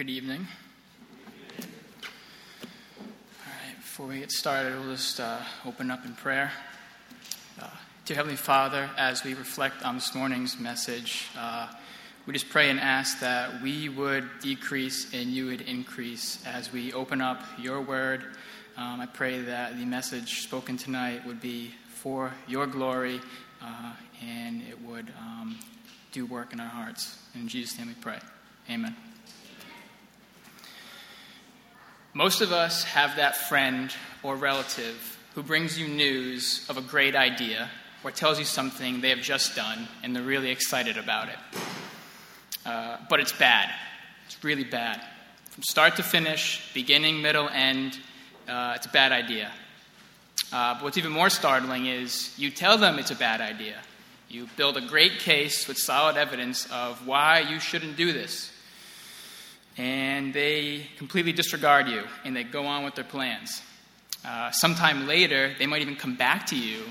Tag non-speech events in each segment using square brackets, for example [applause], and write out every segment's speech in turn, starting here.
Good evening. All right, before we get started, we'll just uh, open up in prayer. Uh, dear Heavenly Father, as we reflect on this morning's message, uh, we just pray and ask that we would decrease and you would increase as we open up your word. Um, I pray that the message spoken tonight would be for your glory uh, and it would um, do work in our hearts. In Jesus' name we pray. Amen. Most of us have that friend or relative who brings you news of a great idea or tells you something they have just done and they're really excited about it. Uh, but it's bad. It's really bad. From start to finish, beginning, middle, end, uh, it's a bad idea. Uh, but what's even more startling is you tell them it's a bad idea. You build a great case with solid evidence of why you shouldn't do this and they completely disregard you and they go on with their plans. Uh, sometime later, they might even come back to you,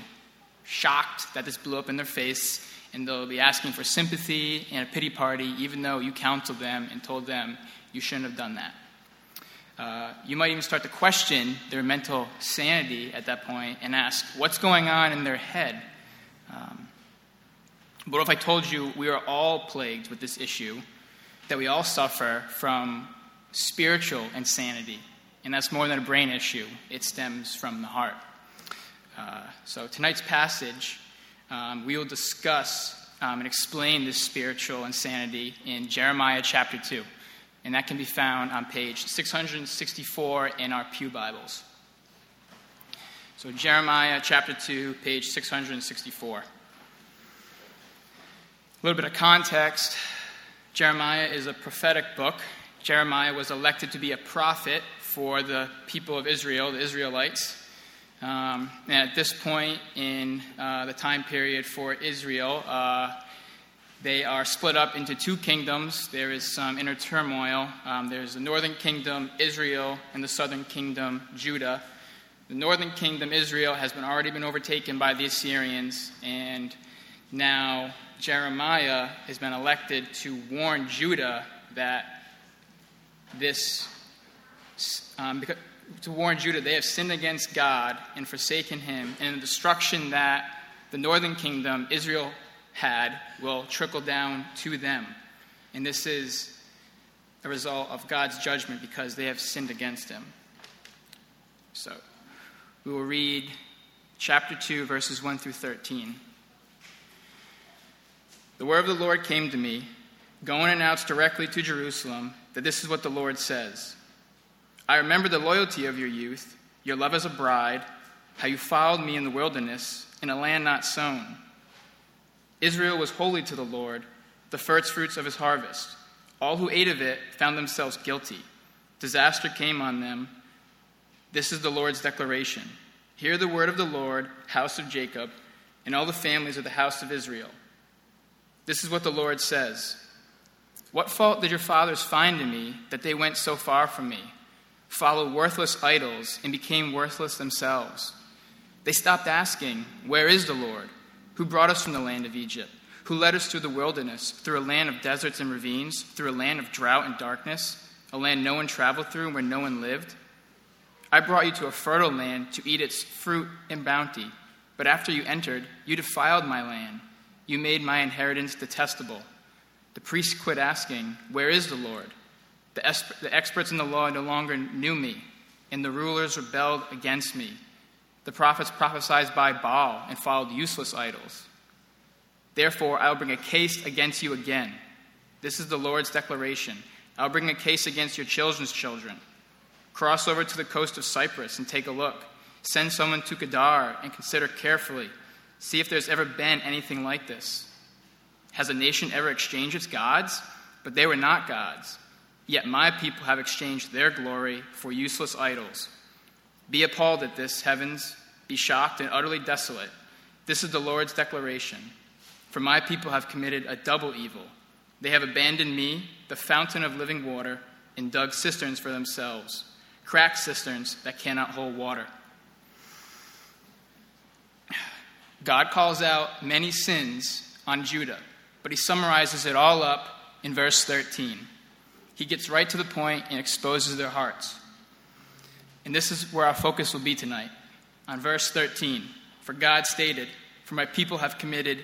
shocked that this blew up in their face, and they'll be asking for sympathy and a pity party, even though you counseled them and told them you shouldn't have done that. Uh, you might even start to question their mental sanity at that point and ask, what's going on in their head? Um, but if I told you we are all plagued with this issue, that we all suffer from spiritual insanity. And that's more than a brain issue, it stems from the heart. Uh, so, tonight's passage, um, we will discuss um, and explain this spiritual insanity in Jeremiah chapter 2. And that can be found on page 664 in our Pew Bibles. So, Jeremiah chapter 2, page 664. A little bit of context. Jeremiah is a prophetic book. Jeremiah was elected to be a prophet for the people of Israel, the Israelites. Um, and at this point in uh, the time period for Israel, uh, they are split up into two kingdoms. There is some inner turmoil. Um, there's the northern kingdom, Israel, and the southern kingdom, Judah. The northern kingdom, Israel, has been already been overtaken by the Assyrians, and now Jeremiah has been elected to warn Judah that this, um, because, to warn Judah, they have sinned against God and forsaken him, and the destruction that the northern kingdom, Israel, had will trickle down to them. And this is a result of God's judgment because they have sinned against him. So, we will read chapter 2, verses 1 through 13. The word of the Lord came to me Go and announce directly to Jerusalem that this is what the Lord says. I remember the loyalty of your youth, your love as a bride, how you followed me in the wilderness, in a land not sown. Israel was holy to the Lord, the first fruits of his harvest. All who ate of it found themselves guilty. Disaster came on them. This is the Lord's declaration. Hear the word of the Lord, house of Jacob, and all the families of the house of Israel. This is what the Lord says What fault did your fathers find in me that they went so far from me, followed worthless idols, and became worthless themselves? They stopped asking, Where is the Lord, who brought us from the land of Egypt, who led us through the wilderness, through a land of deserts and ravines, through a land of drought and darkness, a land no one traveled through and where no one lived? I brought you to a fertile land to eat its fruit and bounty, but after you entered, you defiled my land you made my inheritance detestable. The priests quit asking, Where is the Lord? The, esp- the experts in the law no longer knew me, and the rulers rebelled against me. The prophets prophesied by Baal and followed useless idols. Therefore, I will bring a case against you again. This is the Lord's declaration. I'll bring a case against your children's children. Cross over to the coast of Cyprus and take a look. Send someone to Kedar and consider carefully See if there's ever been anything like this. Has a nation ever exchanged its gods? But they were not gods. Yet my people have exchanged their glory for useless idols. Be appalled at this, heavens. Be shocked and utterly desolate. This is the Lord's declaration. For my people have committed a double evil. They have abandoned me, the fountain of living water, and dug cisterns for themselves, cracked cisterns that cannot hold water. God calls out many sins on Judah, but he summarizes it all up in verse 13. he gets right to the point and exposes their hearts. And this is where our focus will be tonight, on verse 13. For God stated, For my people have committed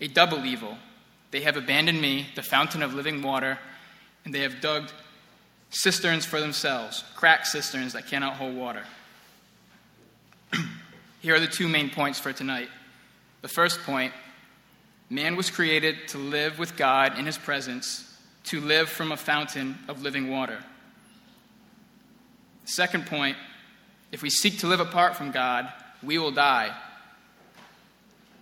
a double evil. They have abandoned me, the fountain of living water, and they have dug cisterns for themselves, cracked cisterns that cannot hold water. [clears throat] Here are the two main points for tonight. The first point man was created to live with God in his presence, to live from a fountain of living water. Second point if we seek to live apart from God, we will die.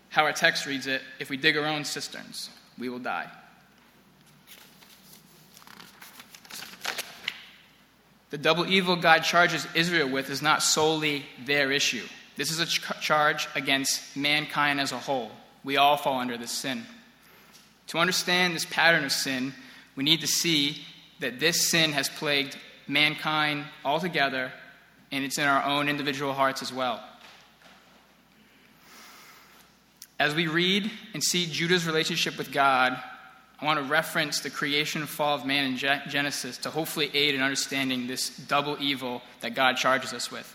How our text reads it if we dig our own cisterns, we will die. The double evil God charges Israel with is not solely their issue. This is a ch- charge against mankind as a whole. We all fall under this sin. To understand this pattern of sin, we need to see that this sin has plagued mankind altogether, and it's in our own individual hearts as well. As we read and see Judah's relationship with God, I want to reference the creation and fall of man in Genesis to hopefully aid in understanding this double evil that God charges us with.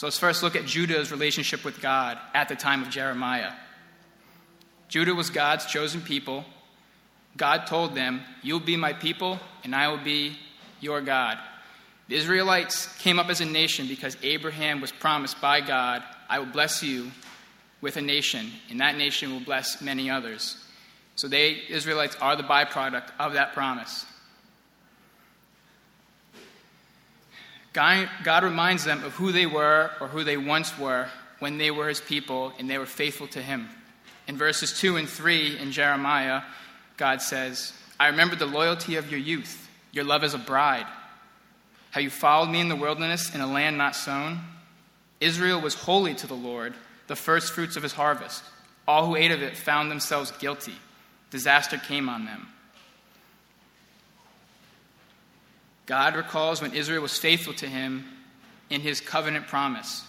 So let's first look at Judah's relationship with God at the time of Jeremiah. Judah was God's chosen people. God told them, You'll be my people, and I will be your God. The Israelites came up as a nation because Abraham was promised by God, I will bless you with a nation, and that nation will bless many others. So they, Israelites, are the byproduct of that promise. God, reminds them of who they were or who they once were when they were his people and they were faithful to him. In verses 2 and 3 in Jeremiah, God says, I remember the loyalty of your youth, your love as a bride, how you followed me in the wilderness in a land not sown. Israel was holy to the Lord, the first fruits of his harvest. All who ate of it found themselves guilty disaster came on them. God recalls when Israel was faithful to him in his covenant promise.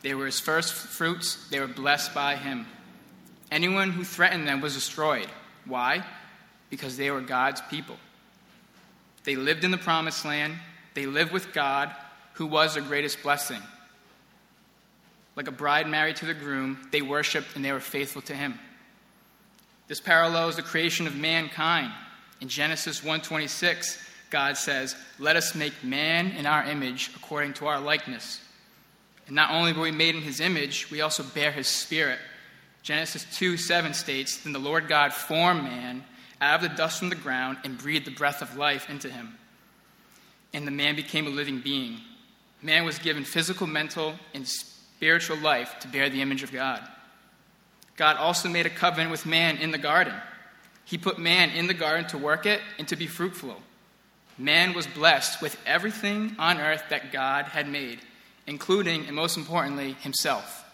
They were his first fruits, they were blessed by him. Anyone who threatened them was destroyed. Why? Because they were God's people. They lived in the promised land, they lived with God, who was their greatest blessing. Like a bride married to the groom, they worshiped and they were faithful to him. This parallels the creation of mankind. In Genesis 1:26, God says, "Let us make man in our image according to our likeness." And not only were we made in his image, we also bear his spirit. Genesis 2 7 states, "Then the Lord God formed man out of the dust from the ground and breathed the breath of life into him. And the man became a living being. Man was given physical, mental, and spiritual life to bear the image of God. God also made a covenant with man in the garden. He put man in the garden to work it and to be fruitful. Man was blessed with everything on earth that God had made, including, and most importantly, himself.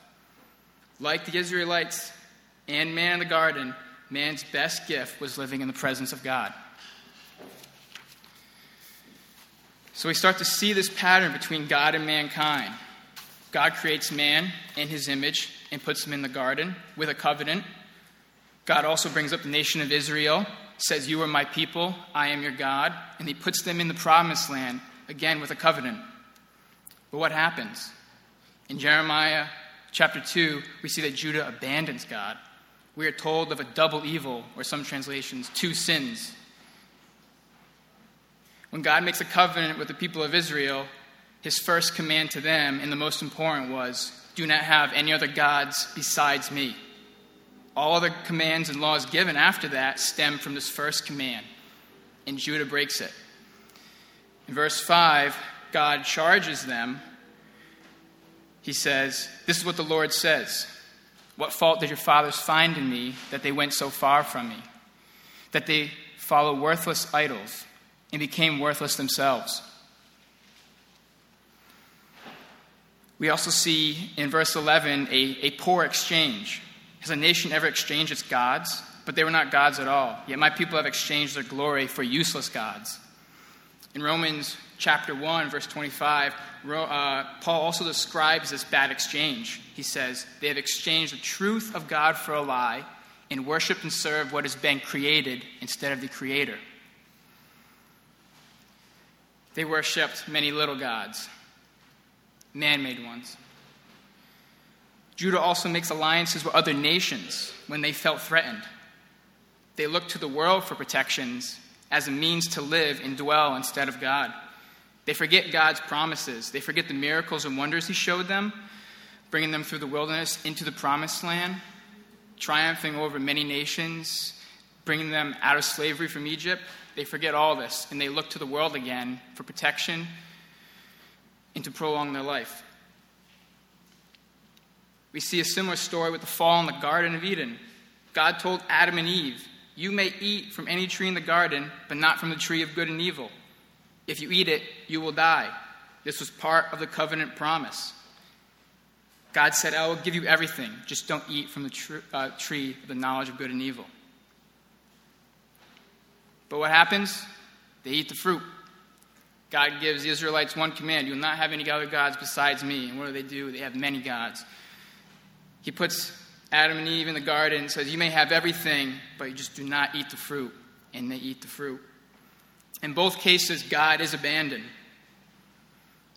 Like the Israelites and man in the garden, man's best gift was living in the presence of God. So we start to see this pattern between God and mankind. God creates man in his image and puts him in the garden with a covenant. God also brings up the nation of Israel, says, You are my people, I am your God, and he puts them in the promised land, again with a covenant. But what happens? In Jeremiah chapter 2, we see that Judah abandons God. We are told of a double evil, or some translations, two sins. When God makes a covenant with the people of Israel, his first command to them, and the most important, was do not have any other gods besides me. All other commands and laws given after that stem from this first command, and Judah breaks it. In verse 5, God charges them. He says, This is what the Lord says What fault did your fathers find in me that they went so far from me? That they follow worthless idols and became worthless themselves. We also see in verse 11 a, a poor exchange. Has a nation ever exchanged its gods? But they were not gods at all. Yet my people have exchanged their glory for useless gods. In Romans chapter 1, verse 25, uh, Paul also describes this bad exchange. He says, They have exchanged the truth of God for a lie and worshiped and served what has been created instead of the Creator. They worshiped many little gods, man made ones. Judah also makes alliances with other nations when they felt threatened. They looked to the world for protections as a means to live and dwell instead of God. They forget God's promises. They forget the miracles and wonders He showed them, bringing them through the wilderness into the promised land, triumphing over many nations, bringing them out of slavery from Egypt. They forget all this and they look to the world again for protection and to prolong their life. We see a similar story with the fall in the Garden of Eden. God told Adam and Eve, You may eat from any tree in the garden, but not from the tree of good and evil. If you eat it, you will die. This was part of the covenant promise. God said, I will give you everything, just don't eat from the tr- uh, tree of the knowledge of good and evil. But what happens? They eat the fruit. God gives the Israelites one command you will not have any other gods besides me. And what do they do? They have many gods. He puts Adam and Eve in the garden and says, You may have everything, but you just do not eat the fruit. And they eat the fruit. In both cases, God is abandoned.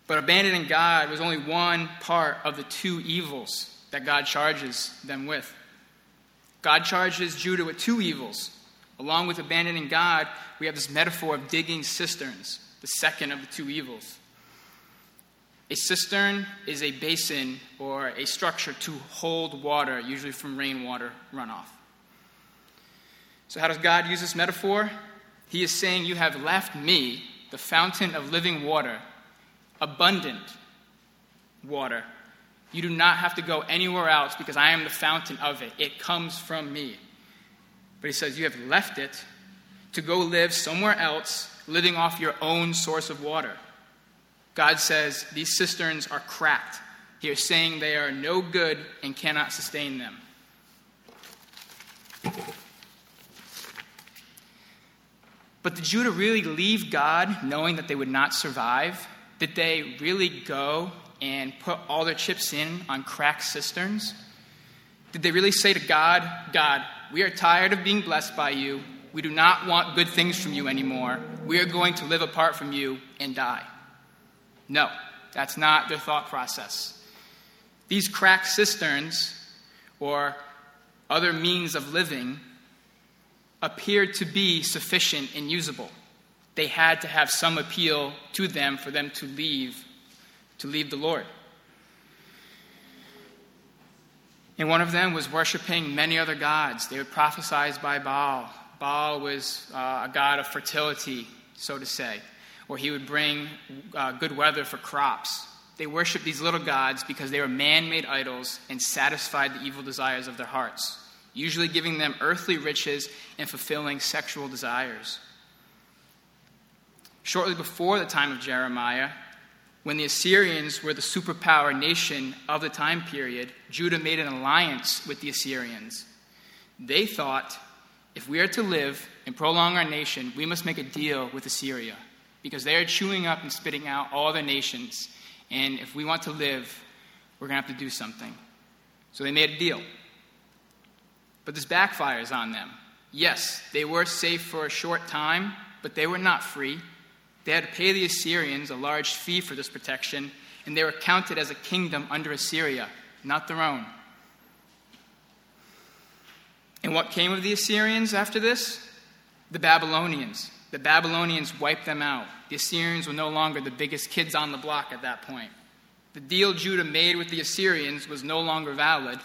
But abandoning God was only one part of the two evils that God charges them with. God charges Judah with two evils. Along with abandoning God, we have this metaphor of digging cisterns, the second of the two evils. A cistern is a basin or a structure to hold water, usually from rainwater runoff. So, how does God use this metaphor? He is saying, You have left me, the fountain of living water, abundant water. You do not have to go anywhere else because I am the fountain of it. It comes from me. But he says, You have left it to go live somewhere else, living off your own source of water. God says these cisterns are cracked. He is saying they are no good and cannot sustain them. But did Judah really leave God knowing that they would not survive? Did they really go and put all their chips in on cracked cisterns? Did they really say to God, God, we are tired of being blessed by you. We do not want good things from you anymore. We are going to live apart from you and die? No, that's not their thought process. These cracked cisterns, or other means of living, appeared to be sufficient and usable. They had to have some appeal to them for them to leave, to leave the Lord. And one of them was worshiping many other gods. They were prophesied by Baal. Baal was uh, a god of fertility, so to say or he would bring uh, good weather for crops. They worshiped these little gods because they were man made idols and satisfied the evil desires of their hearts, usually giving them earthly riches and fulfilling sexual desires. Shortly before the time of Jeremiah, when the Assyrians were the superpower nation of the time period, Judah made an alliance with the Assyrians. They thought, if we are to live and prolong our nation, we must make a deal with Assyria because they are chewing up and spitting out all the nations. And if we want to live, we're going to have to do something. So they made a deal. But this backfires on them. Yes, they were safe for a short time, but they were not free. They had to pay the Assyrians a large fee for this protection, and they were counted as a kingdom under Assyria, not their own. And what came of the Assyrians after this? The Babylonians. The Babylonians wiped them out. The Assyrians were no longer the biggest kids on the block at that point. The deal Judah made with the Assyrians was no longer valid,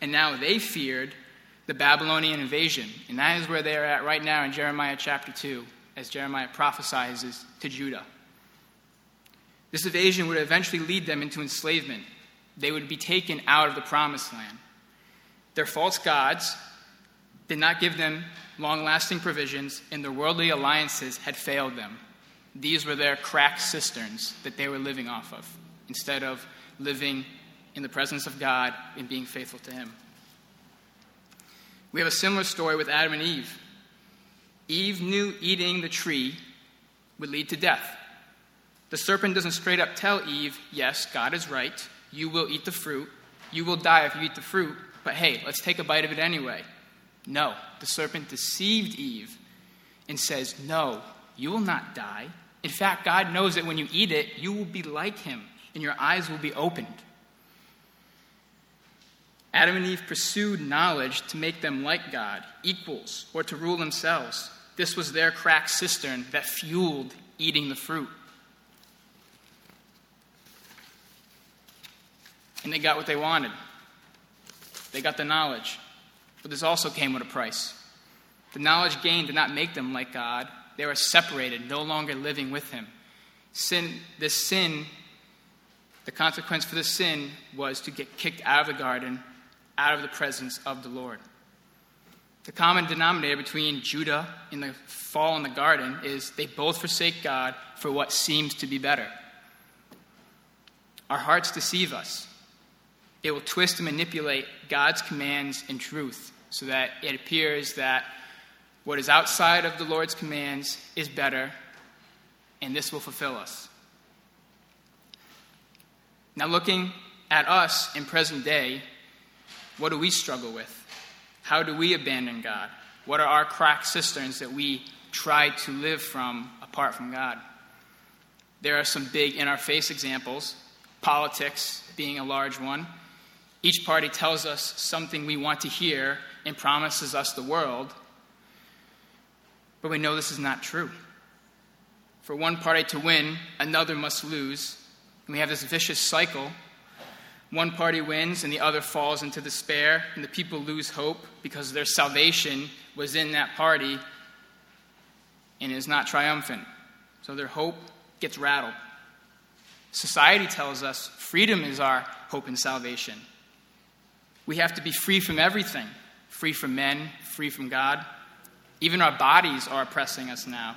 and now they feared the Babylonian invasion. And that is where they are at right now in Jeremiah chapter 2, as Jeremiah prophesies to Judah. This invasion would eventually lead them into enslavement. They would be taken out of the promised land. Their false gods did not give them long lasting provisions, and their worldly alliances had failed them. These were their cracked cisterns that they were living off of, instead of living in the presence of God and being faithful to Him. We have a similar story with Adam and Eve. Eve knew eating the tree would lead to death. The serpent doesn't straight up tell Eve, Yes, God is right. You will eat the fruit. You will die if you eat the fruit. But hey, let's take a bite of it anyway. No, the serpent deceived Eve and says, No, you will not die. In fact, God knows that when you eat it, you will be like him and your eyes will be opened. Adam and Eve pursued knowledge to make them like God, equals, or to rule themselves. This was their cracked cistern that fueled eating the fruit. And they got what they wanted. They got the knowledge. But this also came with a price. The knowledge gained did not make them like God. They were separated, no longer living with Him. Sin, this sin, the consequence for the sin was to get kicked out of the garden, out of the presence of the Lord. The common denominator between Judah in the fall in the garden is they both forsake God for what seems to be better. Our hearts deceive us. It will twist and manipulate God's commands and truth so that it appears that what is outside of the Lord's commands is better, and this will fulfill us. Now, looking at us in present day, what do we struggle with? How do we abandon God? What are our cracked cisterns that we try to live from apart from God? There are some big in our face examples, politics being a large one. Each party tells us something we want to hear and promises us the world, but we know this is not true. For one party to win, another must lose. And we have this vicious cycle. One party wins and the other falls into despair, and the people lose hope because their salvation was in that party and is not triumphant. So their hope gets rattled. Society tells us freedom is our hope and salvation. We have to be free from everything free from men, free from God. Even our bodies are oppressing us now.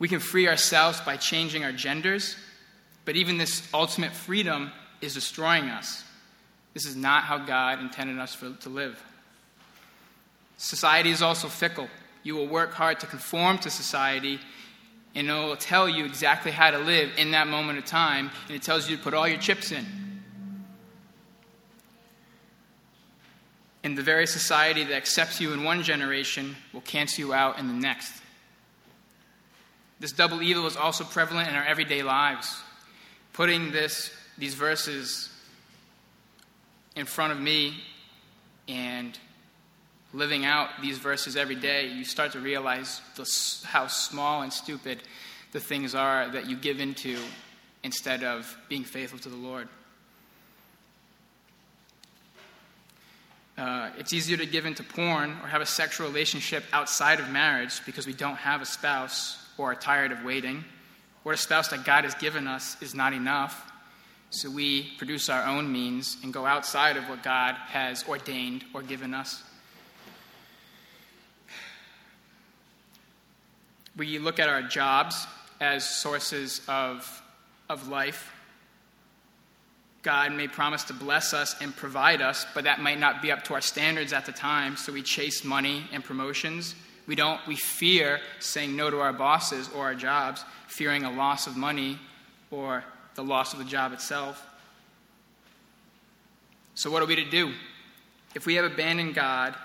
We can free ourselves by changing our genders, but even this ultimate freedom is destroying us. This is not how God intended us for, to live. Society is also fickle. You will work hard to conform to society, and it will tell you exactly how to live in that moment of time, and it tells you to put all your chips in. And the very society that accepts you in one generation will cancel you out in the next. This double evil is also prevalent in our everyday lives. Putting this, these verses in front of me and living out these verses every day, you start to realize the, how small and stupid the things are that you give into instead of being faithful to the Lord. Uh, it's easier to give into porn or have a sexual relationship outside of marriage because we don't have a spouse or are tired of waiting, or a spouse that God has given us is not enough. So we produce our own means and go outside of what God has ordained or given us. We look at our jobs as sources of, of life God may promise to bless us and provide us, but that might not be up to our standards at the time, so we chase money and promotions. We don't we fear saying no to our bosses or our jobs, fearing a loss of money or the loss of the job itself. So what are we to do? If we have abandoned God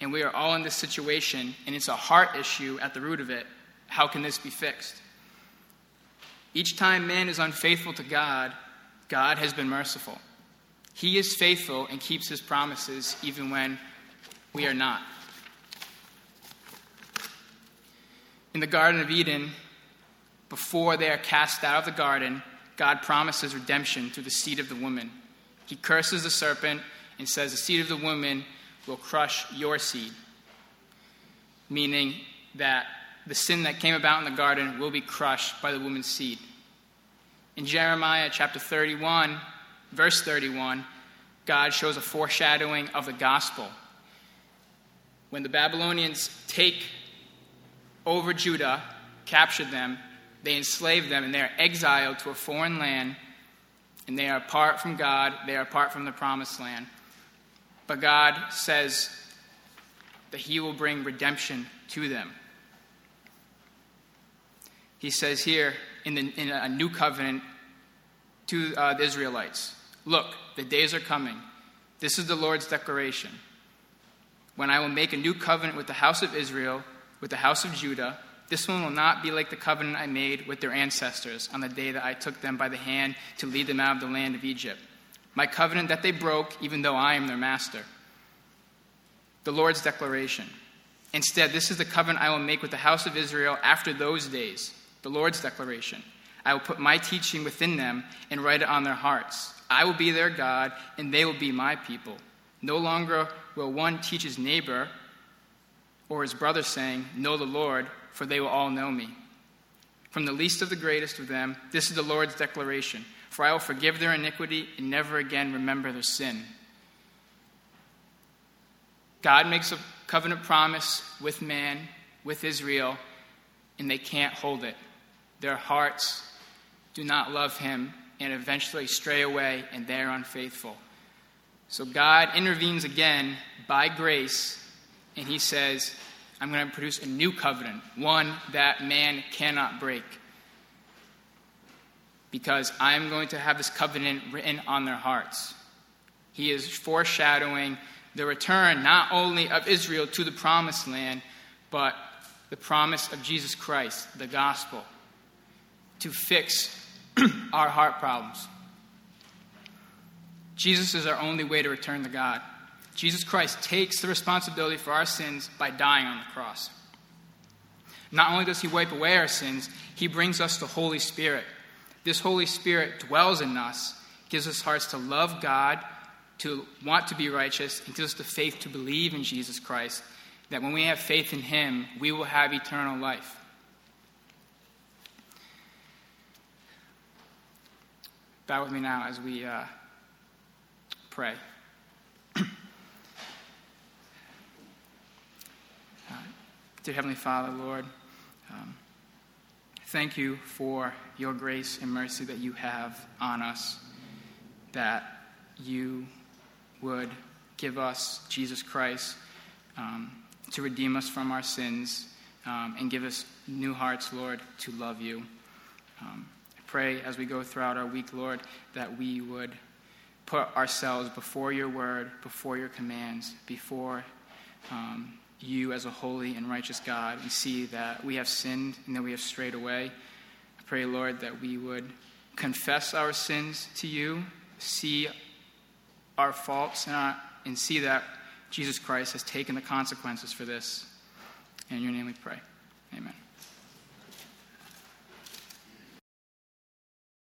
and we are all in this situation and it's a heart issue at the root of it, how can this be fixed? Each time man is unfaithful to God, God has been merciful. He is faithful and keeps his promises even when we are not. In the Garden of Eden, before they are cast out of the garden, God promises redemption through the seed of the woman. He curses the serpent and says, The seed of the woman will crush your seed, meaning that the sin that came about in the garden will be crushed by the woman's seed. In Jeremiah chapter 31, verse 31, God shows a foreshadowing of the gospel. When the Babylonians take over Judah, capture them, they enslave them, and they are exiled to a foreign land, and they are apart from God, they are apart from the promised land. But God says that He will bring redemption to them. He says here in, the, in a new covenant to uh, the Israelites Look, the days are coming. This is the Lord's declaration. When I will make a new covenant with the house of Israel, with the house of Judah, This one will not be like the covenant I made with their ancestors on the day that I took them by the hand to lead them out of the land of Egypt. My covenant that they broke, even though I am their master. The Lord's declaration. Instead, this is the covenant I will make with the house of Israel after those days. The Lord's declaration. I will put my teaching within them and write it on their hearts. I will be their God, and they will be my people. No longer will one teach his neighbor or his brother, saying, Know the Lord, for they will all know me. From the least of the greatest of them, this is the Lord's declaration For I will forgive their iniquity and never again remember their sin. God makes a covenant promise with man, with Israel, and they can't hold it. Their hearts do not love him and eventually stray away, and they are unfaithful. So God intervenes again by grace, and he says, I'm going to produce a new covenant, one that man cannot break. Because I'm going to have this covenant written on their hearts. He is foreshadowing the return not only of Israel to the promised land, but the promise of Jesus Christ, the gospel, to fix [clears throat] our heart problems. Jesus is our only way to return to God. Jesus Christ takes the responsibility for our sins by dying on the cross. Not only does he wipe away our sins, he brings us the Holy Spirit. This Holy Spirit dwells in us, gives us hearts to love God, to want to be righteous, and gives us the faith to believe in Jesus Christ, that when we have faith in him, we will have eternal life. Bow with me now as we uh, pray. [clears throat] Dear Heavenly Father, Lord, um, thank you for your grace and mercy that you have on us, that you would give us Jesus Christ um, to redeem us from our sins um, and give us new hearts, Lord, to love you. Um, pray as we go throughout our week, Lord, that we would put ourselves before your word, before your commands, before um, you as a holy and righteous God and see that we have sinned and that we have strayed away. I pray, Lord, that we would confess our sins to you, see our faults, and, our, and see that Jesus Christ has taken the consequences for this. In your name we pray. Amen.